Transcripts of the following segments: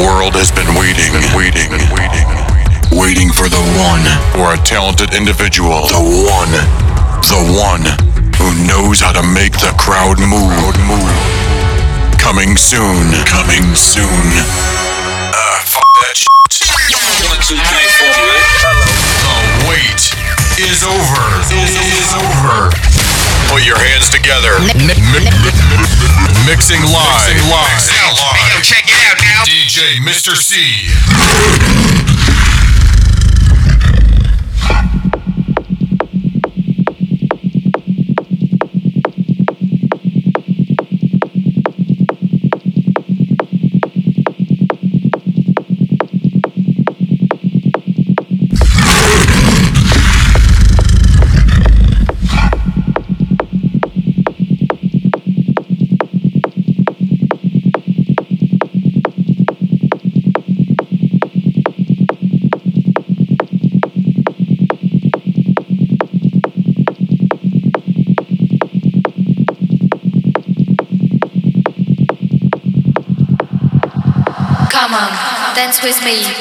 world has been waiting, waiting, waiting, waiting for the one, for a talented individual, the one, the one who knows how to make the crowd move, move. Coming soon, coming soon. Uh, fuck that shit. One, two, three, four? The wait is over. Is over. Put your hands together. Mi- mi- mi- Mixing live. Mixing live. DJ Mr. C. dance with me.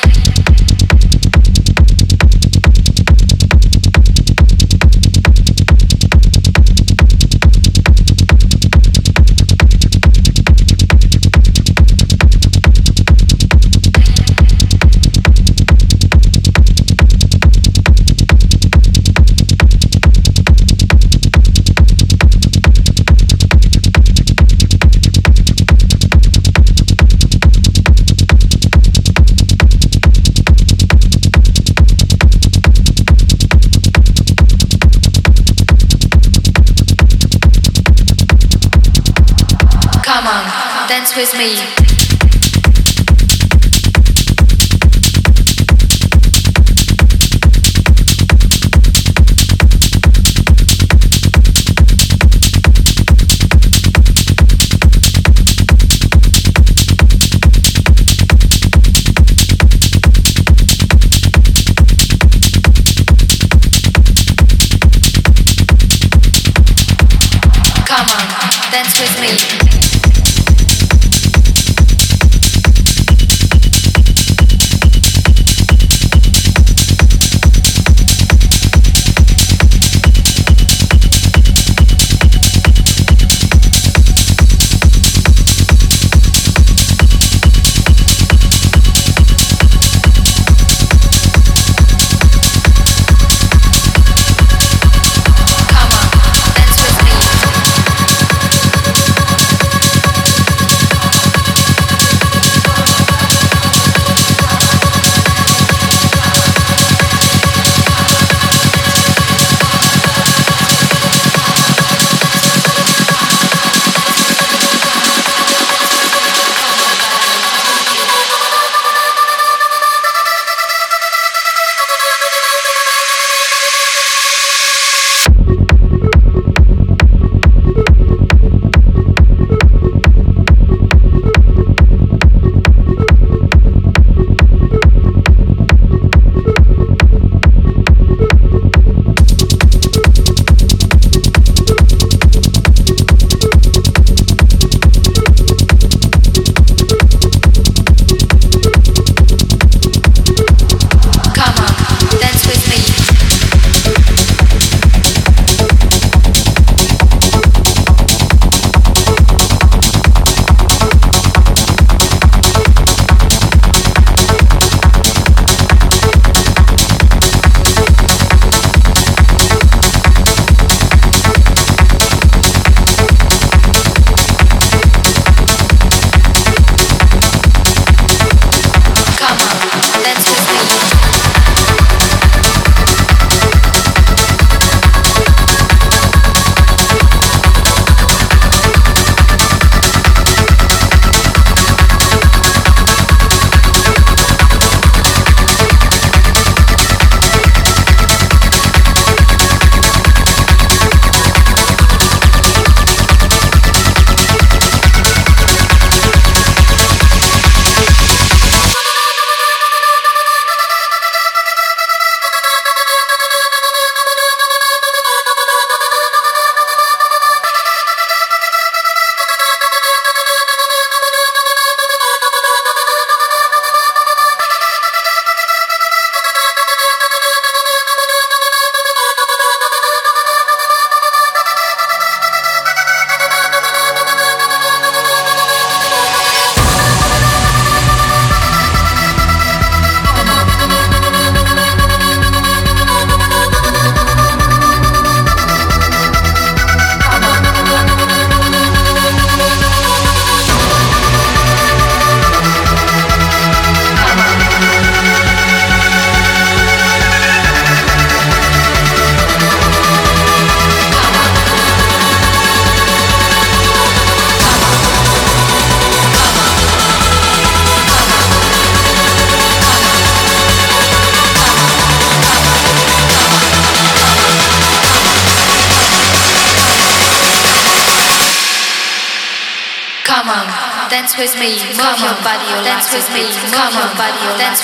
Dance with me. Dance with me.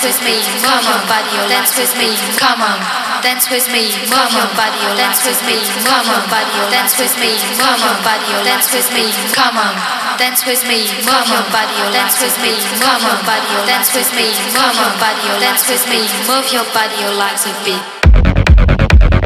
With me, move your body, dance with me, come on, dance with me, move your body, dance with me, move your body, dance with me, move your body, dance with me, come on, dance with me, move your body, dance with me, move your body, dance with me, move your body, dance with me, move your body, like a beat.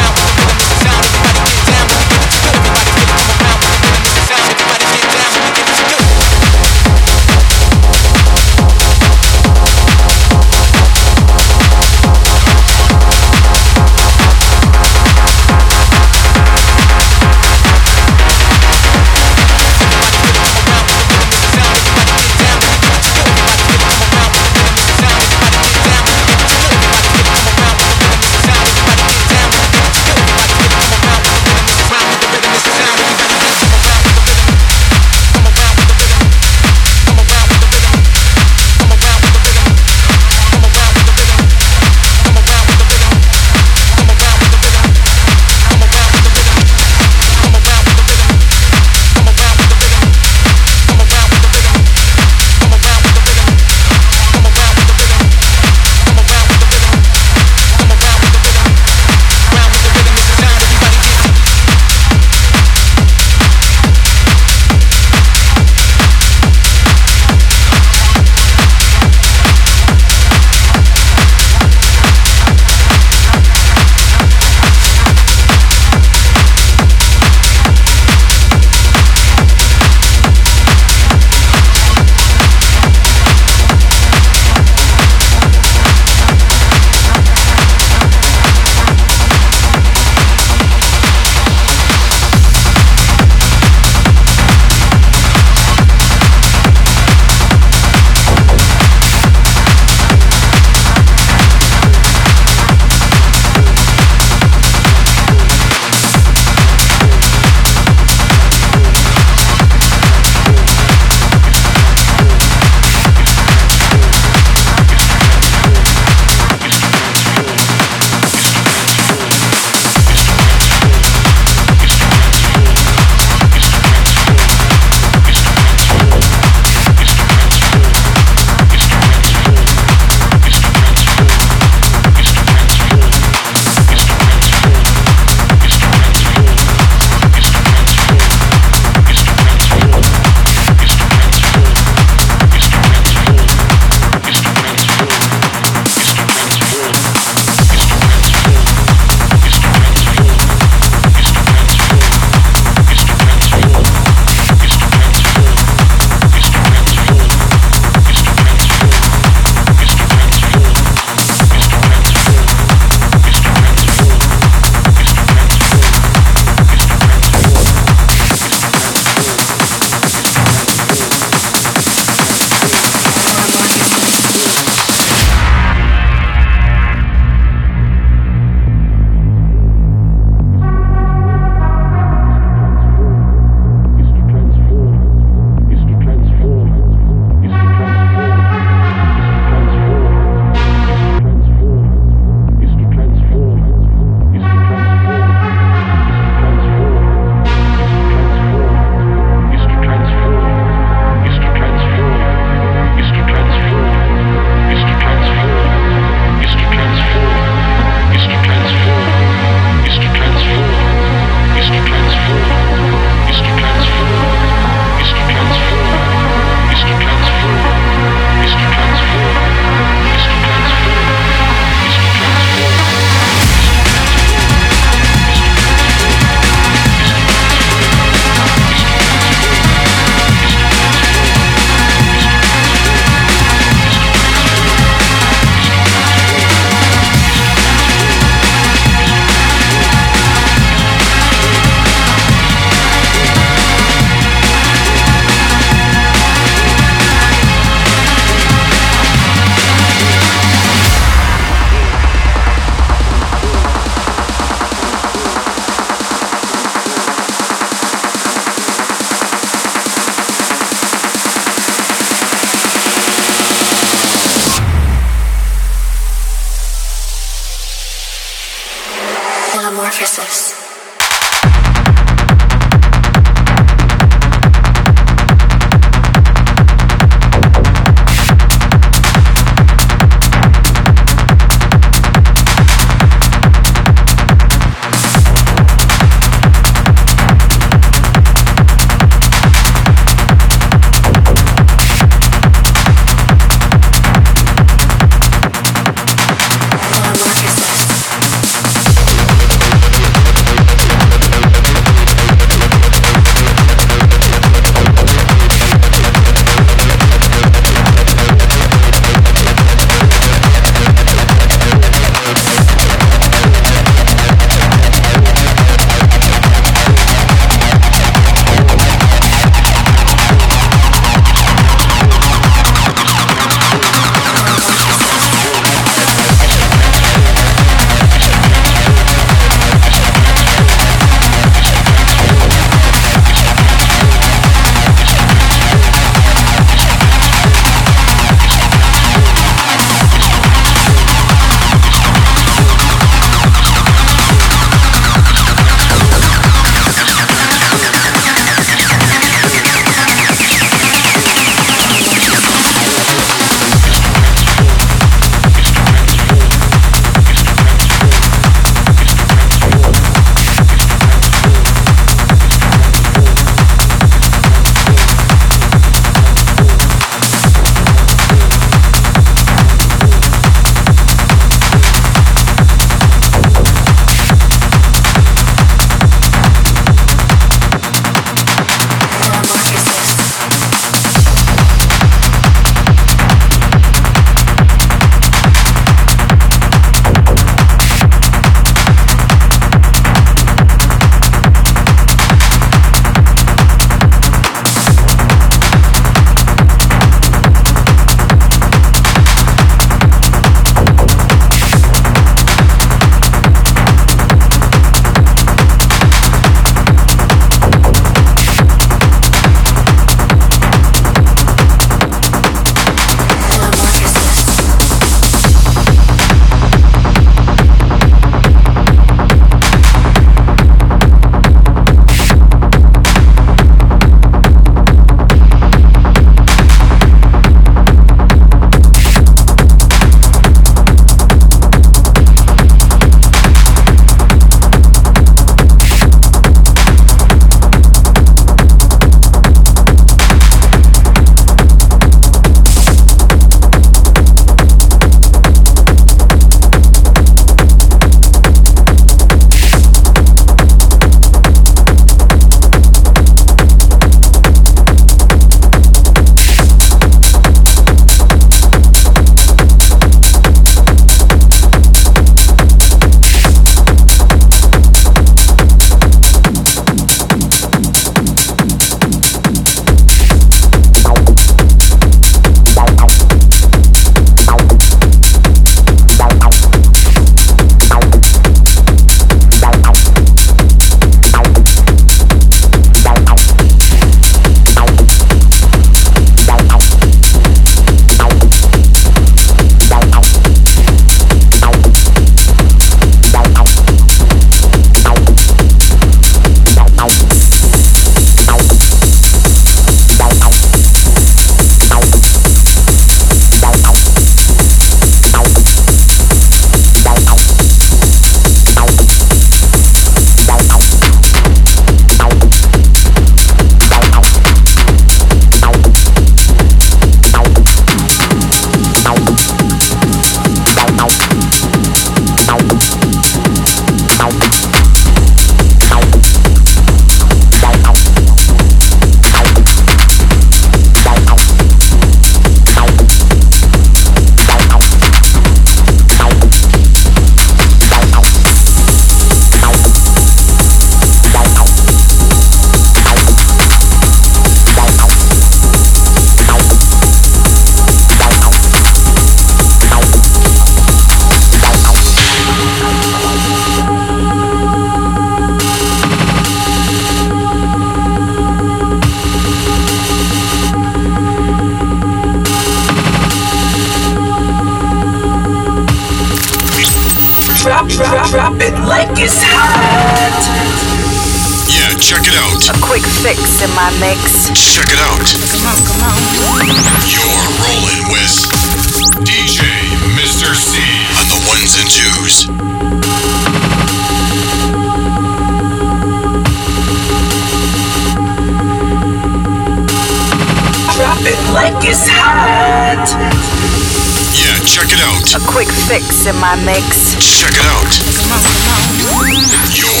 quick fix in my mix. Check it out. Come on, come on.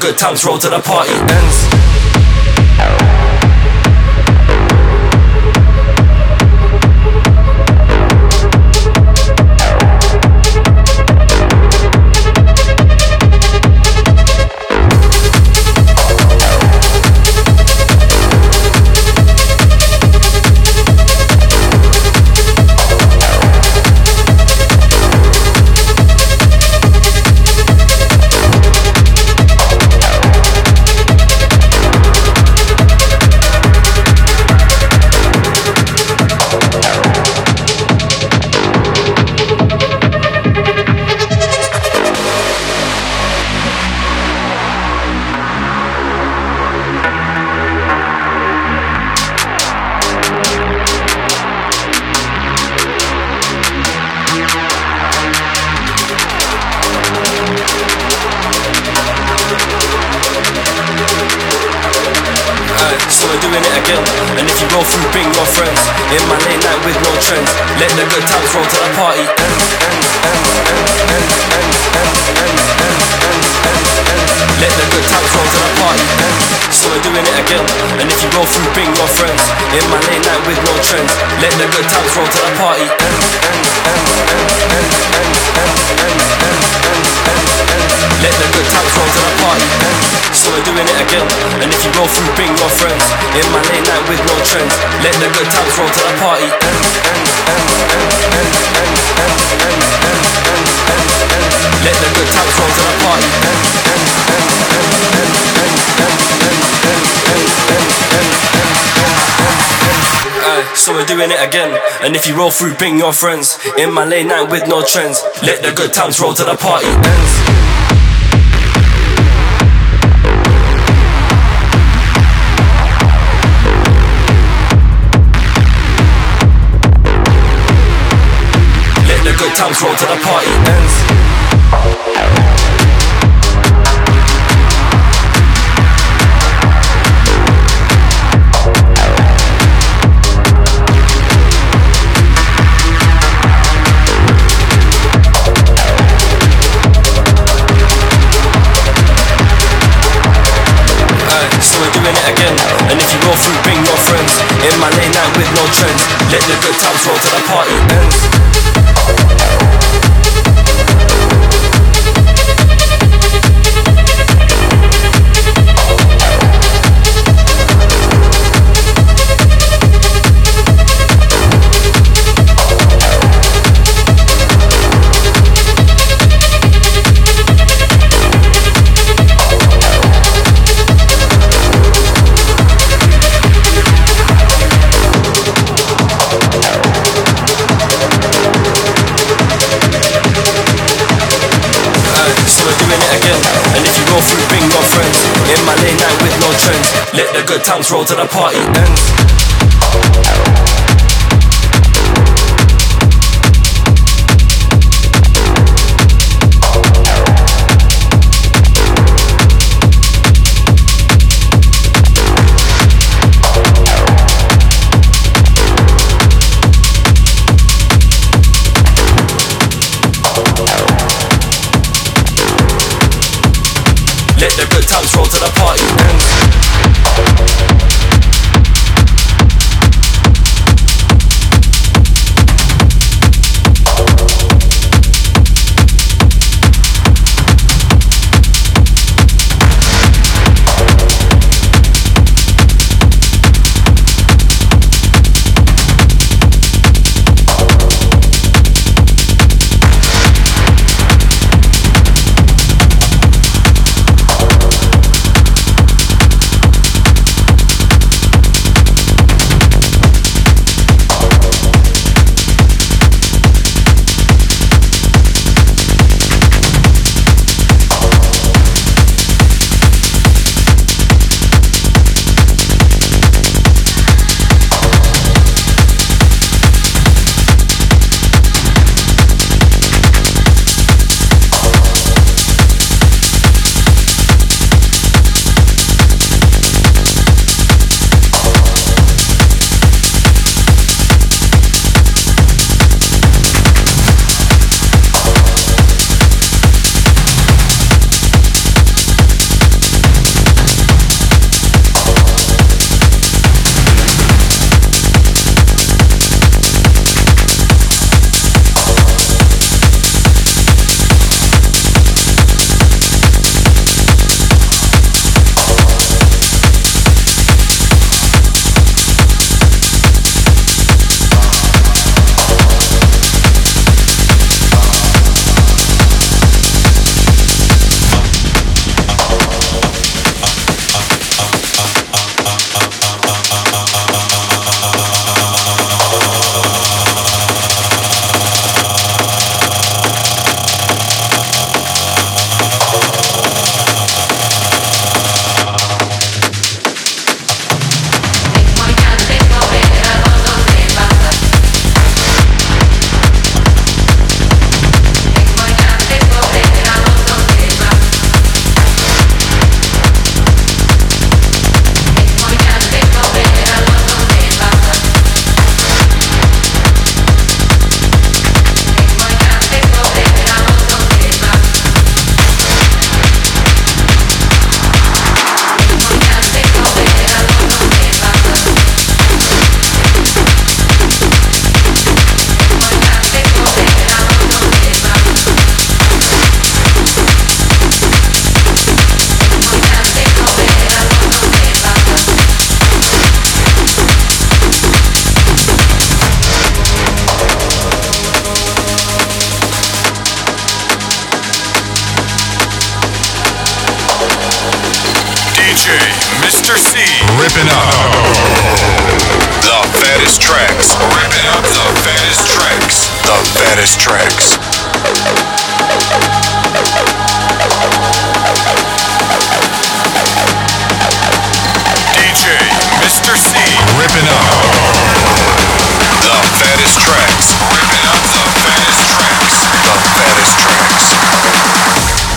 Good times roll to the party ends. on it again. And if you roll through, bring your friends. In my late night with no trends. Let the good times roll till the party ends. times roll till the party ends trends Let the good times roll to the party. end good times roll till the party ends. Mr. C. Ripping up the fattest tracks. Ripping up the fattest tracks. The fattest tracks. DJ Mr. C. Ripping up the fattest tracks. Ripping up the fattest tracks. The fattest tracks.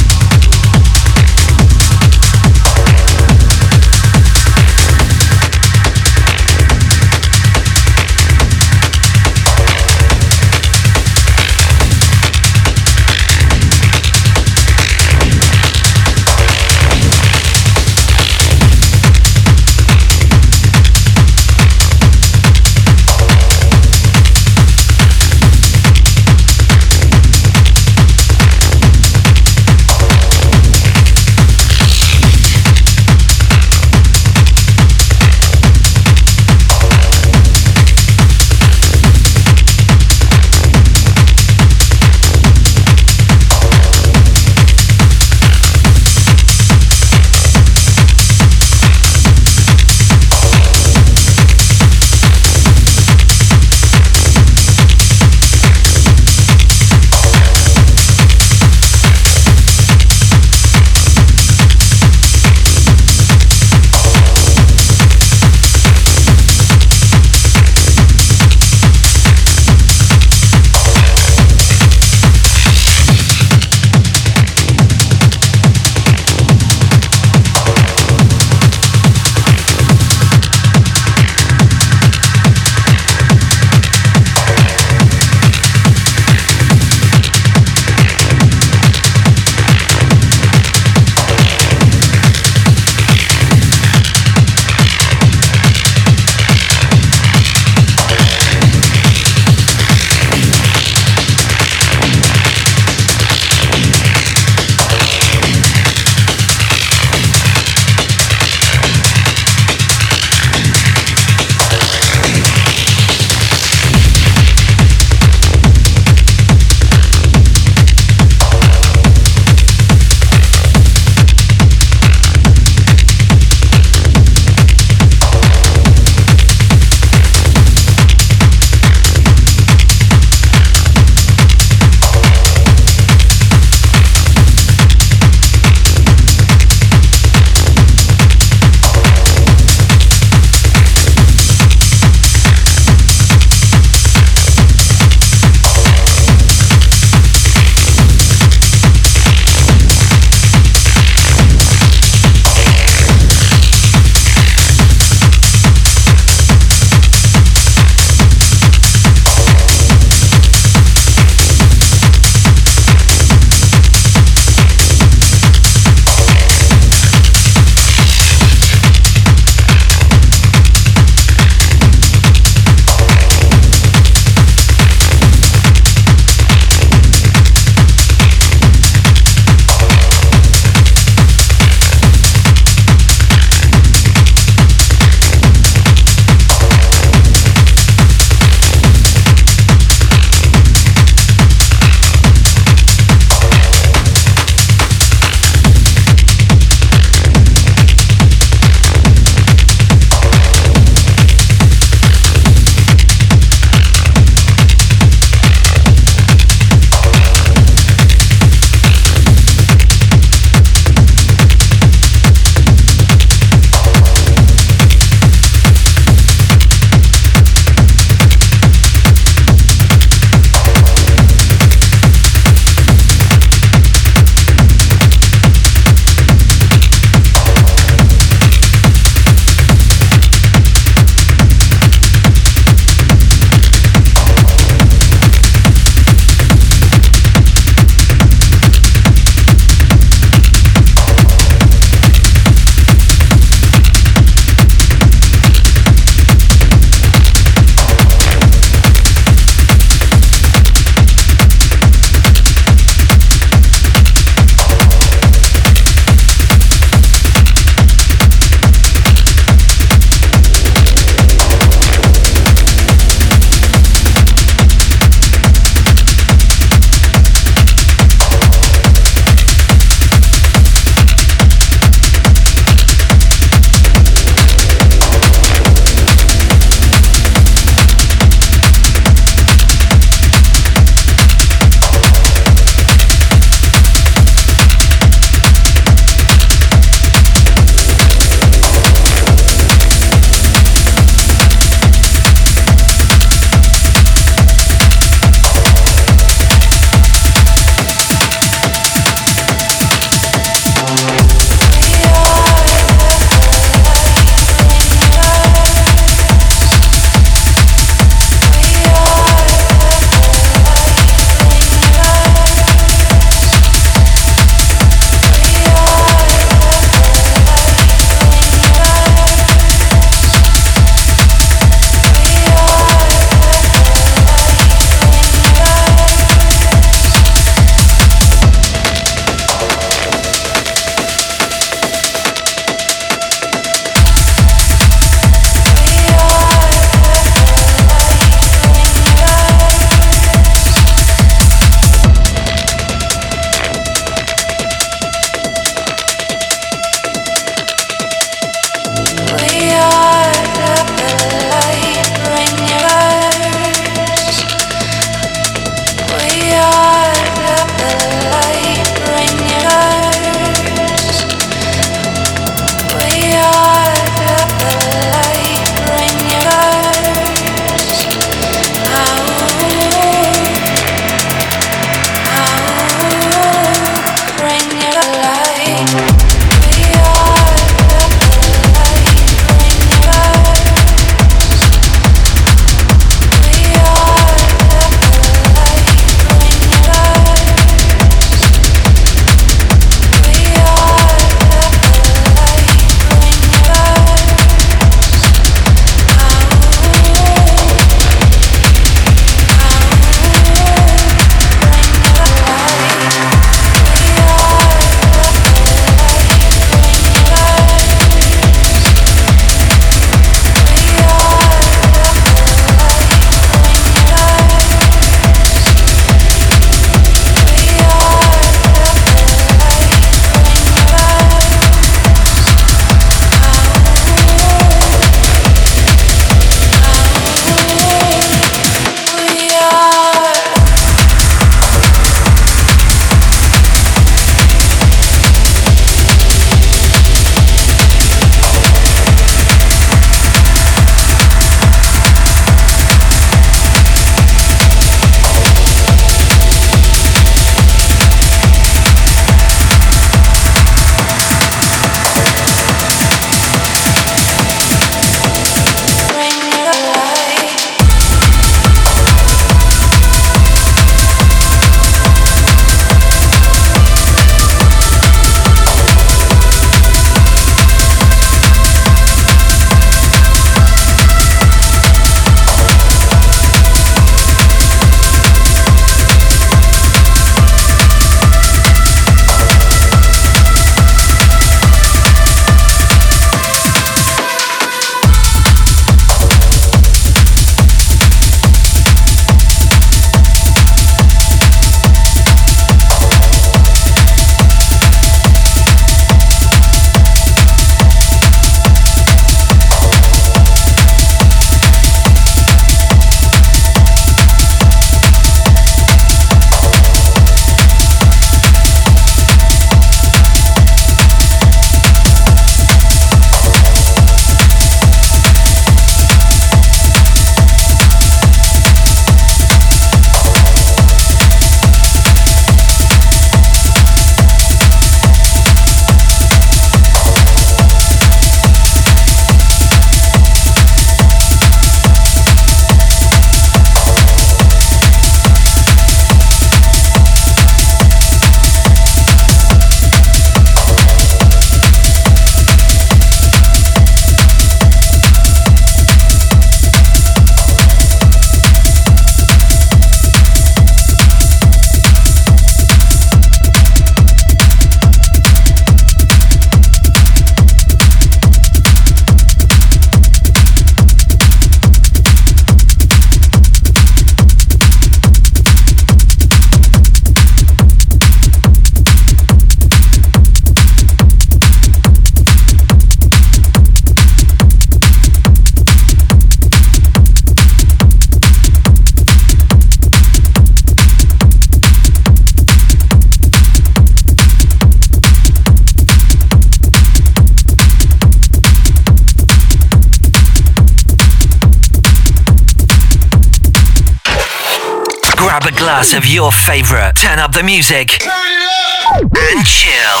Your favorite, turn up the music, and chill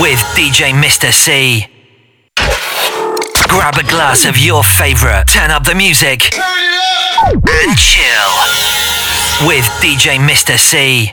with DJ Mr. C. Grab a glass of your favorite, turn up the music, and chill with DJ Mr. C.